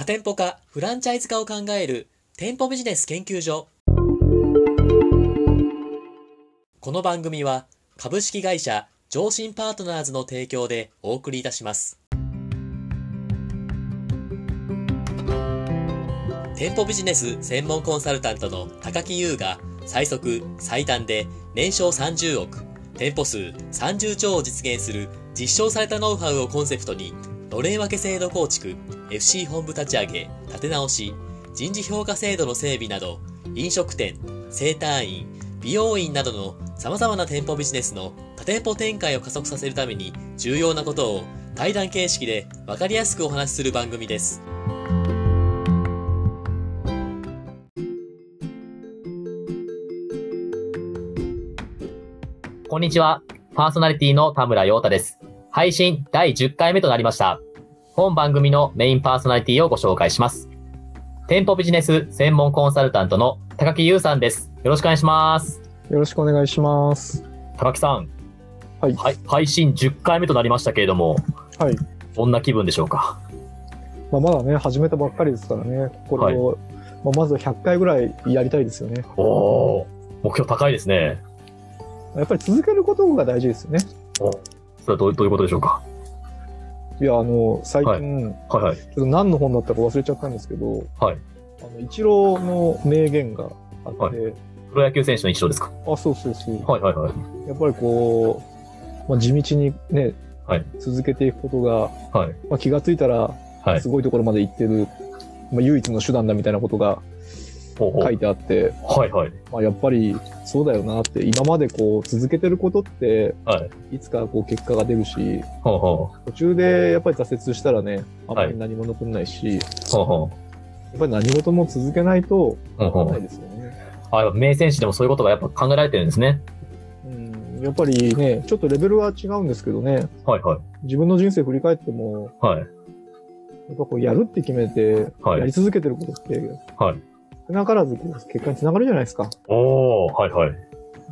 多店舗化、フランチャイズ化を考える店舗ビジネス研究所。この番組は株式会社上信パートナーズの提供でお送りいたします。店舗ビジネス専門コンサルタントの高木優が最速最短で年商30億、店舗数30兆を実現する実証されたノウハウをコンセプトにのれん分け制度構築、FC 本部立ち上げ、立て直し、人事評価制度の整備など、飲食店、整体院、美容院などの様々な店舗ビジネスの多店舗展開を加速させるために重要なことを対談形式で分かりやすくお話しする番組です。こんにちは。パーソナリティの田村陽太です。配信第10回目となりました。本番組のメインパーソナリティをご紹介します。店舗ビジネス専門コンサルタントの高木優さんです。よろしくお願いします。よろしくお願いします。高木さん、はい。はい、配信10回目となりましたけれども、はい。どんな気分でしょうか？まあ、まだね、始めたばっかりですからね、これを、まあ、まずは100回ぐらいやりたいですよね。おおー、目標高いですね。やっぱり続けることが大事ですよね。おそれはどうどういうことでしょうか？いや、あの、最近、はいはい。ちょっと何の本だったか忘れちゃったんですけど、はい。あの、一郎の名言があって、はプロ野球選手の一生ですか？あ、そうそうそう。はいはいはい。やっぱりこう、まあ、地道にね、はい続けていくことが、はい。まあ、気がついたら、はいす。ごいところまで行ってる、まあ、唯一の手段だみたいなことが書いてあって、はいはい。まあ、やっぱりそうだよなって、今までこう続けてることって、はい。いつかこう結果が出るし、途中でやっぱり挫折したらね、あんまはいり何も残んないし、やう。ほうほっぱり何事も続けないと、う。ほうほうない。ですよね。あ、やっぱ名選手でもそういうことがやっぱ考えられてるんですね。うん、やっぱりね、ちょっとレベルは違うんですけどね、はいはい。自分の人生振り返っても、はい。やっぱこうやるって決めて、はいやり続けてることって、はい。少なからず結果につながるじゃないですか。おー、はいはい。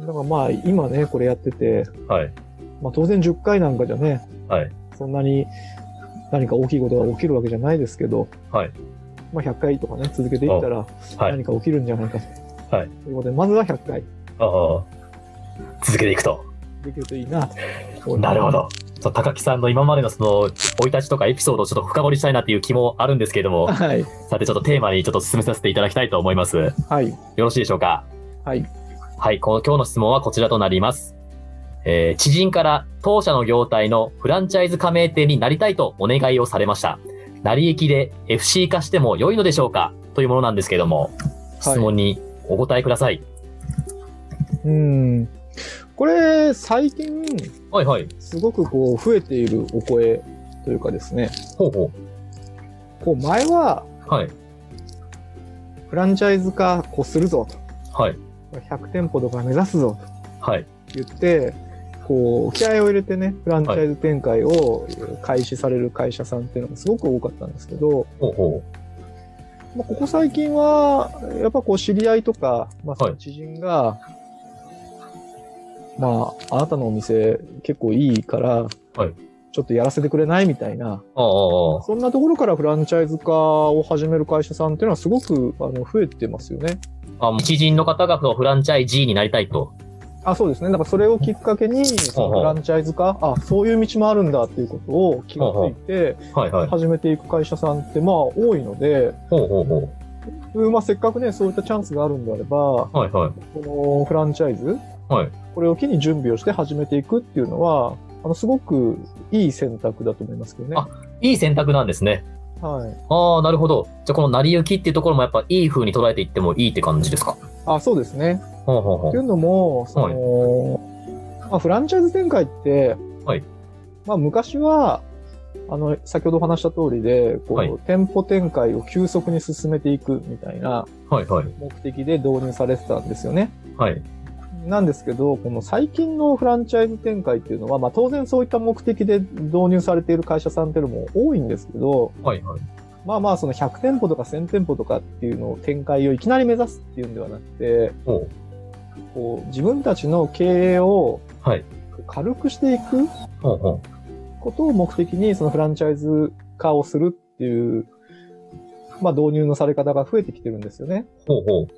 だからまあ今ね、これやってて、はい。まあ当然10回なんかじゃね、はい。そんなに何か大きいことが起きるわけじゃないですけど、はい。まあ100回とかね、続けていったらはい。何か起きるんじゃないかと。はいということで、まずは100回ああ。続けていくと。できるといいなと。なるほ。ど。そう高木さんの今までのその、生い立ちとかエピソードをちょっと深掘りしたいなっていう気もあるんですけれども、はい。さてちょっとテーマにちょっと進めさせていただきたいと思います。よはい。ろしいでしょうか？はい。はい、この今日の質問はこちらとなります。えー知人から当社の業態のフランチャイズ加盟店になりたいとお願いをされました。成り行きで FC 化しても良いのでしょうか？というものなんですけれども、質問にお答えください。うん。これ、最近、はいはい。すごくこう、増えているお声というかですね、ほうほこう、前は、う。はい。フランチャイズ化こうするぞはい。と。100店舗とか目指すぞはい。と言って、こう、気合を入れてね、フランチャイズ展開を開始される会社さんっていうのがすごく多かったんですけど、ほうほまあ、ここ最近は、やっぱこう知り合いとか、まあ、知人が、まあ、あなたのお店結構いいから、はいちょっとやらせてくれないみたいな、そんなところからフランチャイズ化を始める会社さんっていうのはすごくあの増えてますよね。ああ。知人の方がフランチャイジーになりたいと。あ、そうですね。だからそれをきっかけに、そのフランチャイズ化、あ、そういう道もあるんだっていうことを気がついて。始めていく会社さんってまあ多いので。まあせっかくね、そういったチャンスがあるんであれば、はいはい。このフランチャイズ、はいこれを機に準備をして始めていくっていうのは、あの、すごくいい選択だと思いますけどね。あいい選択なんですね。はい。ああ、なるほど。じゃあこの成り行きっていうところもやっぱいい風に捉えていってもいいって感じですか？あ、そうですね。ほうほうほっていうのも、その、まあ、フランチャイズ展開って、はいまあ、昔は、あの、先ほどお話した通りで、こう、はい店舗展開を急速に進めていくみたいなはいはい。目的で導入されてたんですよね。はい。なんですけど、この最近のフランチャイズ展開っていうのは、まあ当然そういった目的で導入されている会社さんっていうのも多いんですけど、はいはい。まあまあその100店舗とか1000店舗とかっていうのを展開をいきなり目指すっていうんではなくて。こう自分たちの経営をはい。軽くしていくことを目的にそのフランチャイズ化をするっていうまあ導入のされ方が増えてきてるんですよね。ほうほう。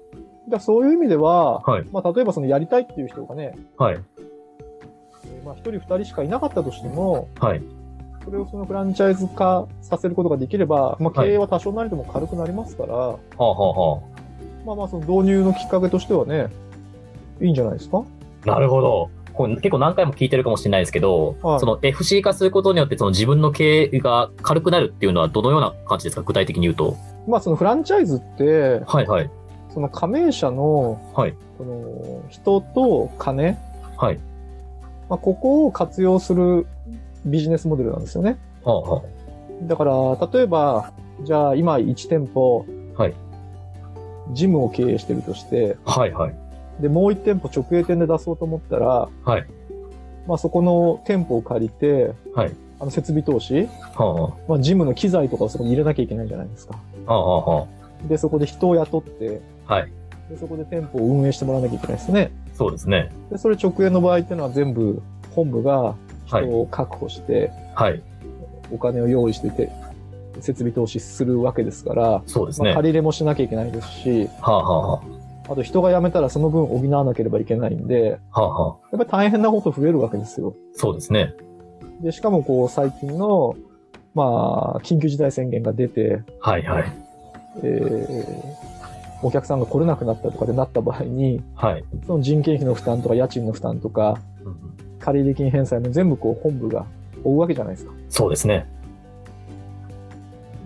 だそういう意味では、はい。まあ例えばそのやりたいっていう人がね、はい。えーまあ一人二人しかいなかったとしても、はい。それをそのフランチャイズ化させることができれば、まあ経営は多少なりとも軽くなりますから、はあ、はあはまあまあその導入のきっかけとしてはね、いいんじゃないですか？あ、なるほど。これ結構何回も聞いてるかもしれないですけど、はいその FC 化することによってその自分の経営が軽くなるっていうのはどのような感じですか？具体的に言うと。まあそのフランチャイズって、はいはい。その加盟者の、はい。その人と金、はい。まあここを活用するビジネスモデルなんですよね。はあ、はだから、例えば、じゃあ今1店舗、はい。ジムを経営してるとして、あ。はいはい。で、もう1店舗直営店で出そうと思ったら、はい。まあそこの店舗を借りて、はい。あの設備投資、はあ、はまあジムの機材とかをそこに入れなきゃいけないじゃないですか。あ、はあ、はで、そこで人を雇って、あ。はい。でそこで店舗を運営してもらわなきゃいけないですね。そうですね。で、それ直営の場合っていうのは全部本部がはい。人を確保して、はい。お金を用意していて、設備投資するわけですから、そうですね。まあ、借り入れもしなきゃいけないですし、はあ、はあ、はあと人が辞めたらその分補わなければいけないんで、あ。はあ、はあ。やっぱり大変なこと増えるわけですよ。そうですね。で、しかもこう最近の、まあ、緊急事態宣言が出て、はいはい。えーお客さんが来れなくなったとかでなった場合に、はい。その人件費の負担とか家賃の負担とか、うん借入金返済も全部こう本部が負うわけじゃないですか。そうですね。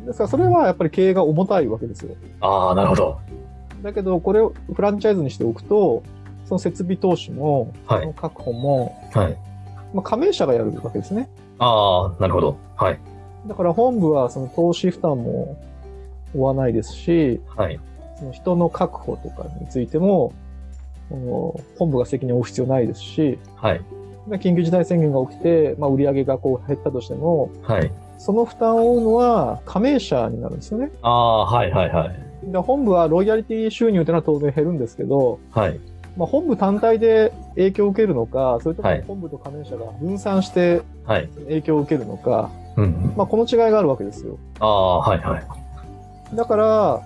ですからそれはやっぱり経営が重たいわけですよ。ああ、なるほど。だけど、これをフランチャイズにしておくと、その設備投資も、はいその確保も、はい。まあ、加盟者がやるわけですね。ああ、なるほど。はい。だから本部はその投資負担も負わないですし、はい。その人の確保とかについても、本部が責任を負う必要ないですし、はい。まあ緊急事態宣言が起きて、まあ、売り上げがこう減ったとしても、はい。その負担を負うのは加盟者になるんですよね。ああ、はいはいはい。で本部はロイヤリティ収入というのは当然減るんですけど、はい。まあ、本部単体で影響を受けるのか、それともはい本部と加盟者が分散してはい。影響を受けるのか、うんうん。まあ、この違いがあるわけですよ。ああ、はいはい。だから、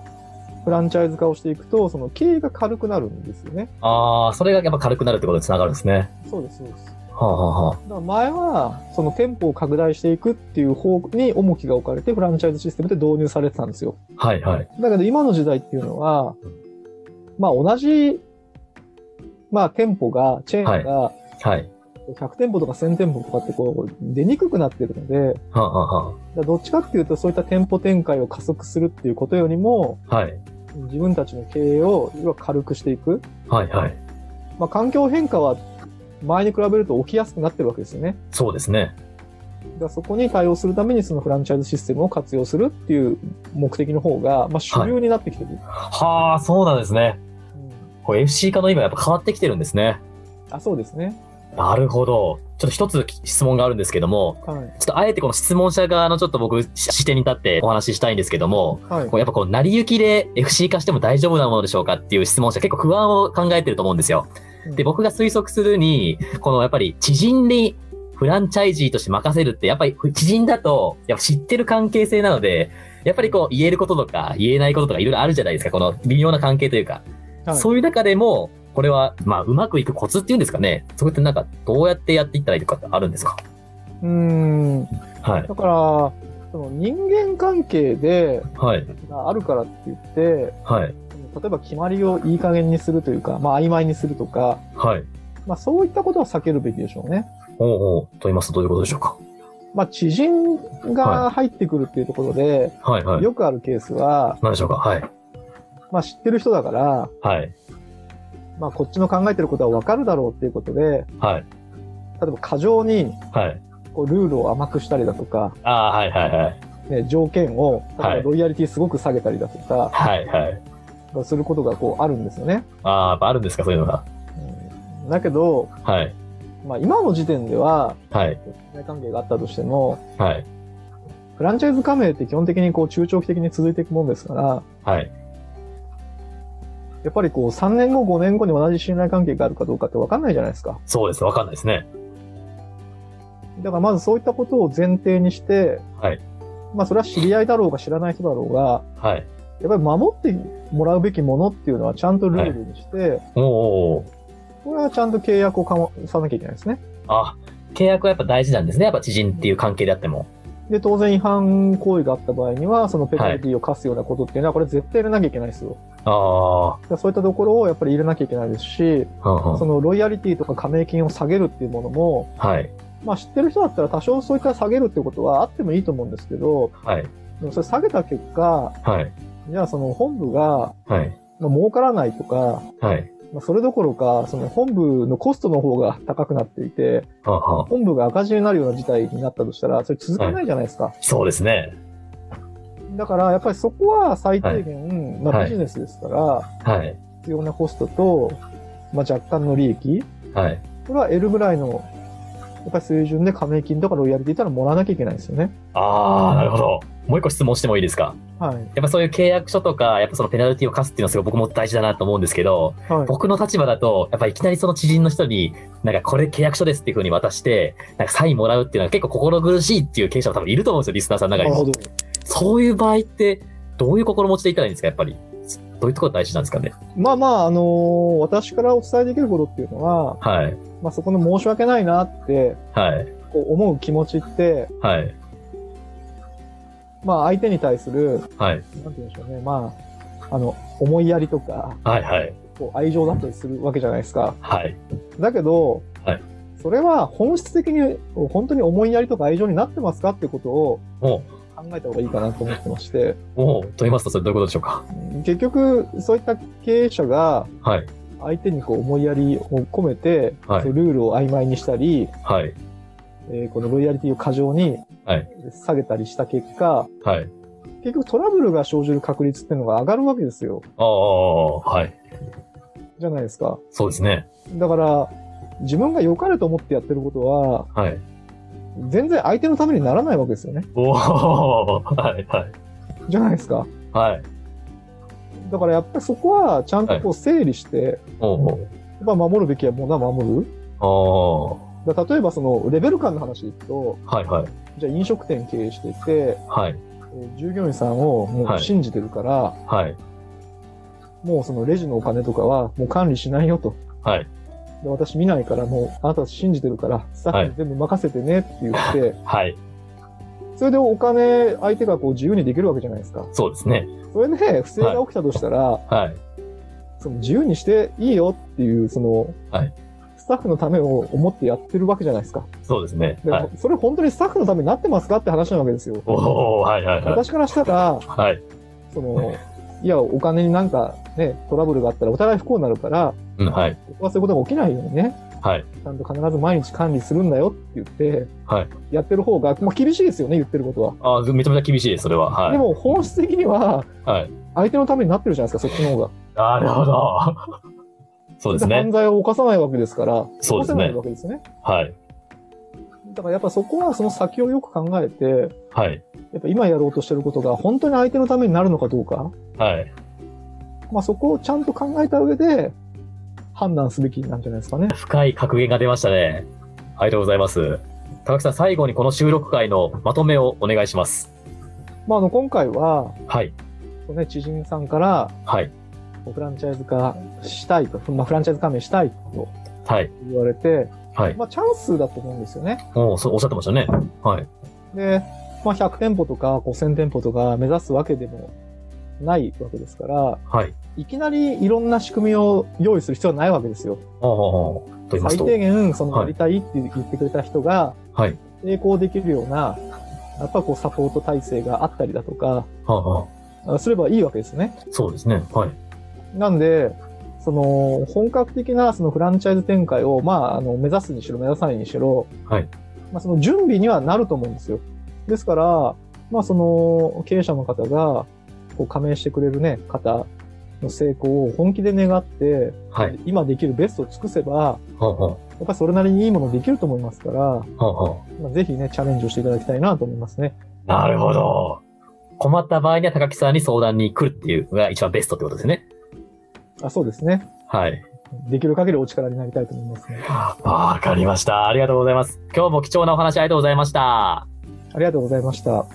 フランチャイズ化をしていくと、その経営が軽くなるんですよね。ああ、それがやっぱ軽くなるってことにつながるんですね。そうです、そうです。はあ、はあはだから前は、その店舗を拡大していくっていう方に重きが置かれて、フランチャイズシステムで導入されてたんですよ。あ、はいはい。だけど今の時代っていうのは、まあ同じ、まあ店舗が、チェーンが、はい。100店舗とか1000店舗とかってこう、出にくくなってるので、はあ、はらどっちかっていうとそういった店舗展開を加速するっていうことよりも、あ、はい。自分たちの経営を要は軽くしていく。はいはい。まあ環境変化は前に比べると起きやすくなってるわけですよね。そうですね。だそこに対応するためにそのフランチャイズシステムを活用するっていう目的の方が、まあ主流になってきてる。はあ、そうなんですね。うんこれ FC 化の今やっぱ変わってきてるんですね。あ、そうですね。なるほど。ちょっと一つ質問があるんですけども、はい。ちょっとあえてこの質問者側のちょっと僕視点に立ってお話ししたいんですけども、はいこ。うやっぱこう成り行きで FC 化しても大丈夫なものでしょうかっていう質問者結構不安を考えてると思うんですよ。で、僕が推測するに、このやっぱり知人にフランチャイジーとして任せるって、やっぱり知人だと、やっぱ知ってる関係性なので、やっぱりこう言えることとか言えないこととかいろいろあるじゃないですか。この微妙な関係というか。はいそういう中でも、これは、まあ、うまくいくコツっていうんですかね。それってなんか、どうやってやっていったらいいとかってあるんですか？うーん。はい。だから、その人間関係ではい。あるからって言って、はい。例えば決まりをいい加減にするというか、まあ曖昧にするとか、はい。まあそういったことは避けるべきでしょうね。おうおうと言いますとどういうことでしょうか？まあ知人が入ってくるっていうところで、はいはい。よくあるケースは、何でしょうか？はい。まあ知ってる人だから、はい。まあこっちの考えてることはわかるだろうっていうことで、はい。例えば過剰にはい。こうルールを甘くしたりだとか、ああ、はいはいはい。ね、条件を、例えばはいロイヤリティすごく下げたりだとか、はいはい。することがこうあるんですよね。ああ、やっぱあるんですかそういうのが？うんだけど、はい。まあ今の時点では、はい。信頼関係があったとしても、はい。フランチャイズ加盟って基本的にこう中長期的に続いていくもんですから、はい。やっぱりこう3年後、5年後に同じ信頼関係があるかどうかって分かんないじゃないですか。そうです。わかんないですね。だからまずそういったことを前提にして、はい。まあそれは知り合いだろうが知らない人だろうが、はい。やっぱり守ってもらうべきものっていうのはちゃんとルールにして、おおこれはちゃんと契約を交わさなきゃいけないですね。あ、契約はやっぱ大事なんですね。やっぱ知人っていう関係であっても。で、当然違反行為があった場合には、そのペナルティを課すようなことっていうのは、これ絶対入れなきゃいけないですよ。あそういったところをやっぱり入れなきゃいけないですし、んうんそのロイヤリティとか加盟金を下げるっていうものも、はい。まあ知ってる人だったら多少そういった下げるってことはあってもいいと思うんですけど、はい。でもそれ下げた結果、はい。じゃあその本部が、はい。まあ、儲からないとか、はい。まあ、それどころか、その本部のコストの方が高くなっていて、はあはあ本部が赤字になるような事態になったとしたら、それ続けないじゃないですか。そうですね。だから、やっぱりそこは最低限、まあはいビジネスですから、はい。必要なコストと、まあ若干の利益、はい。これは得るぐらいの、やっぱり水準で加盟金とかロイヤリティってのはもらわなきゃいけないですよね。ああ、なるほど。もう一個質問してもいいですか？はい。やっぱそういう契約書とか、やっぱそのペナルティを課すっていうのはすごい僕も大事だなと思うんですけど、はい。僕の立場だと、やっぱいきなりその知人の人に、なんかこれ契約書ですっていう風に渡して、なんかサインもらうっていうのは結構心苦しいっていう経営者も多分いると思うんですよ、リスナーさんの中にも。なるほど。そういう場合って、どういう心持ちでいったらいいんですか、やっぱり。どういうところが大事なんですかね？まあまあ、あのー私からお伝えできることっていうのは、はい。まあそこの申し訳ないなって、はい。こう思う気持ちって、はい。まあ相手に対する、はい。なんて言うんでしょうね、まあ、あの、思いやりとか、はい。はい。こう愛情だったりするわけじゃないですか。はい。だけど、はいそれは本質的に本当に思いやりとか愛情になってますかってことをも考えた方がいいかなと思ってまして、う、もう、と言いますと、それどういうことでしょうか？結局、そういった経営者がはい。相手にこう思いやりを込めて、はいルールを曖昧にしたり、はい。えーこのロイヤリティを過剰にはい下げたりした結果、はい。結局トラブルが生じる確率っていうのが上がるわけですよ。ああ、はい。じゃないですか。そうですね。だから、自分が良かれと思ってやってることは、はい。全然相手のためにならないわけですよね。おおはい。はい。じゃないですか。はい。だからやっぱりそこはちゃんとこう整理して、おおやっぱ守るべきはものは守る。おだから例えばそのレベル感の話でいくと、はい。はい。じゃあ飲食店経営していて、はい。えー従業員さんをもはいう信じてるから、はい。もうそのレジのお金とかはもう管理しないよと。はい。で私見ないからもうあなた信じてるから、スタッフに全部任せてねって言って、はい。それでお金相手がこう自由にできるわけじゃないですか。そうですね。それで不正が起きたとしたら、はい。その自由にしていいよっていう、その、はいスタッフのためを思ってやってるわけじゃないですか。そうですね。ではい。それ本当にスタッフのためになってますかって話なわけですよ。はい。はい。はい。私からしたら、はい。その、いや、お金になんかね、トラブルがあったらお互い不幸になるから、うん。はい。僕はそういうことが起きないようにね、はい。ちゃんと必ず毎日管理するんだよって言って、はいやってる方が、もう厳しいですよね、言ってることは。ああ、めちゃめちゃ厳しいです、それは。はい。でも本質的には、はい。相手のためになってるじゃないですか、そっちの方が。なるほど。そうですね。犯罪を犯さないわけですから、そうですねないわけですよね。はい。だからやっぱそこはその先をよく考えて、はい。やっぱ今やろうとしてることが本当に相手のためになるのかどうか、はい。まあそこをちゃんと考えた上で判断すべきなんじゃないですかね。深い格言が出ましたね。ありがとうございます。高木さん、最後にこの収録会のまとめをお願いします。まああの今回は、はい。ね、知人さんからはい。フランチャイズ化したいと、まあフランチャイズ加盟したいとはい。言われて、はい。まあチャンスだと思うんですよね。おそうおっしゃってましたね。はい。で、まあ100店舗とか5000店舗とか目指すわけでもないわけですから、はい。いきなりいろんな仕組みを用意する必要はないわけですよ。最低限、そのはいやりたいって言ってくれた人が、はい。成功できるような、やっぱこうサポート体制があったりだとか、はあはあ、あすればいいわけですね。そうですね。はい。なんで、その、本格的なそのフランチャイズ展開を、まあ、あの、目指すにしろ、目指さないにしろ、はい。まあ、その準備にはなると思うんですよ。ですから、まあ、その、経営者の方が、こう、加盟してくれるね、方の成功を本気で願って、はい。今できるベストを尽くせば、はあはやっぱりそれなりにいいものできると思いますから、あはあはまあ、ぜひね、チャレンジをしていただきたいなと思いますね。あなるほど。困った場合には高木さんに相談に来るっていうのが一番ベストってことですね。あそうですね。はい。できる限りお力になりたいと思いますね。わかりました。ありがとうございます。今日も貴重なお話ありがとうございました。ありがとうございました。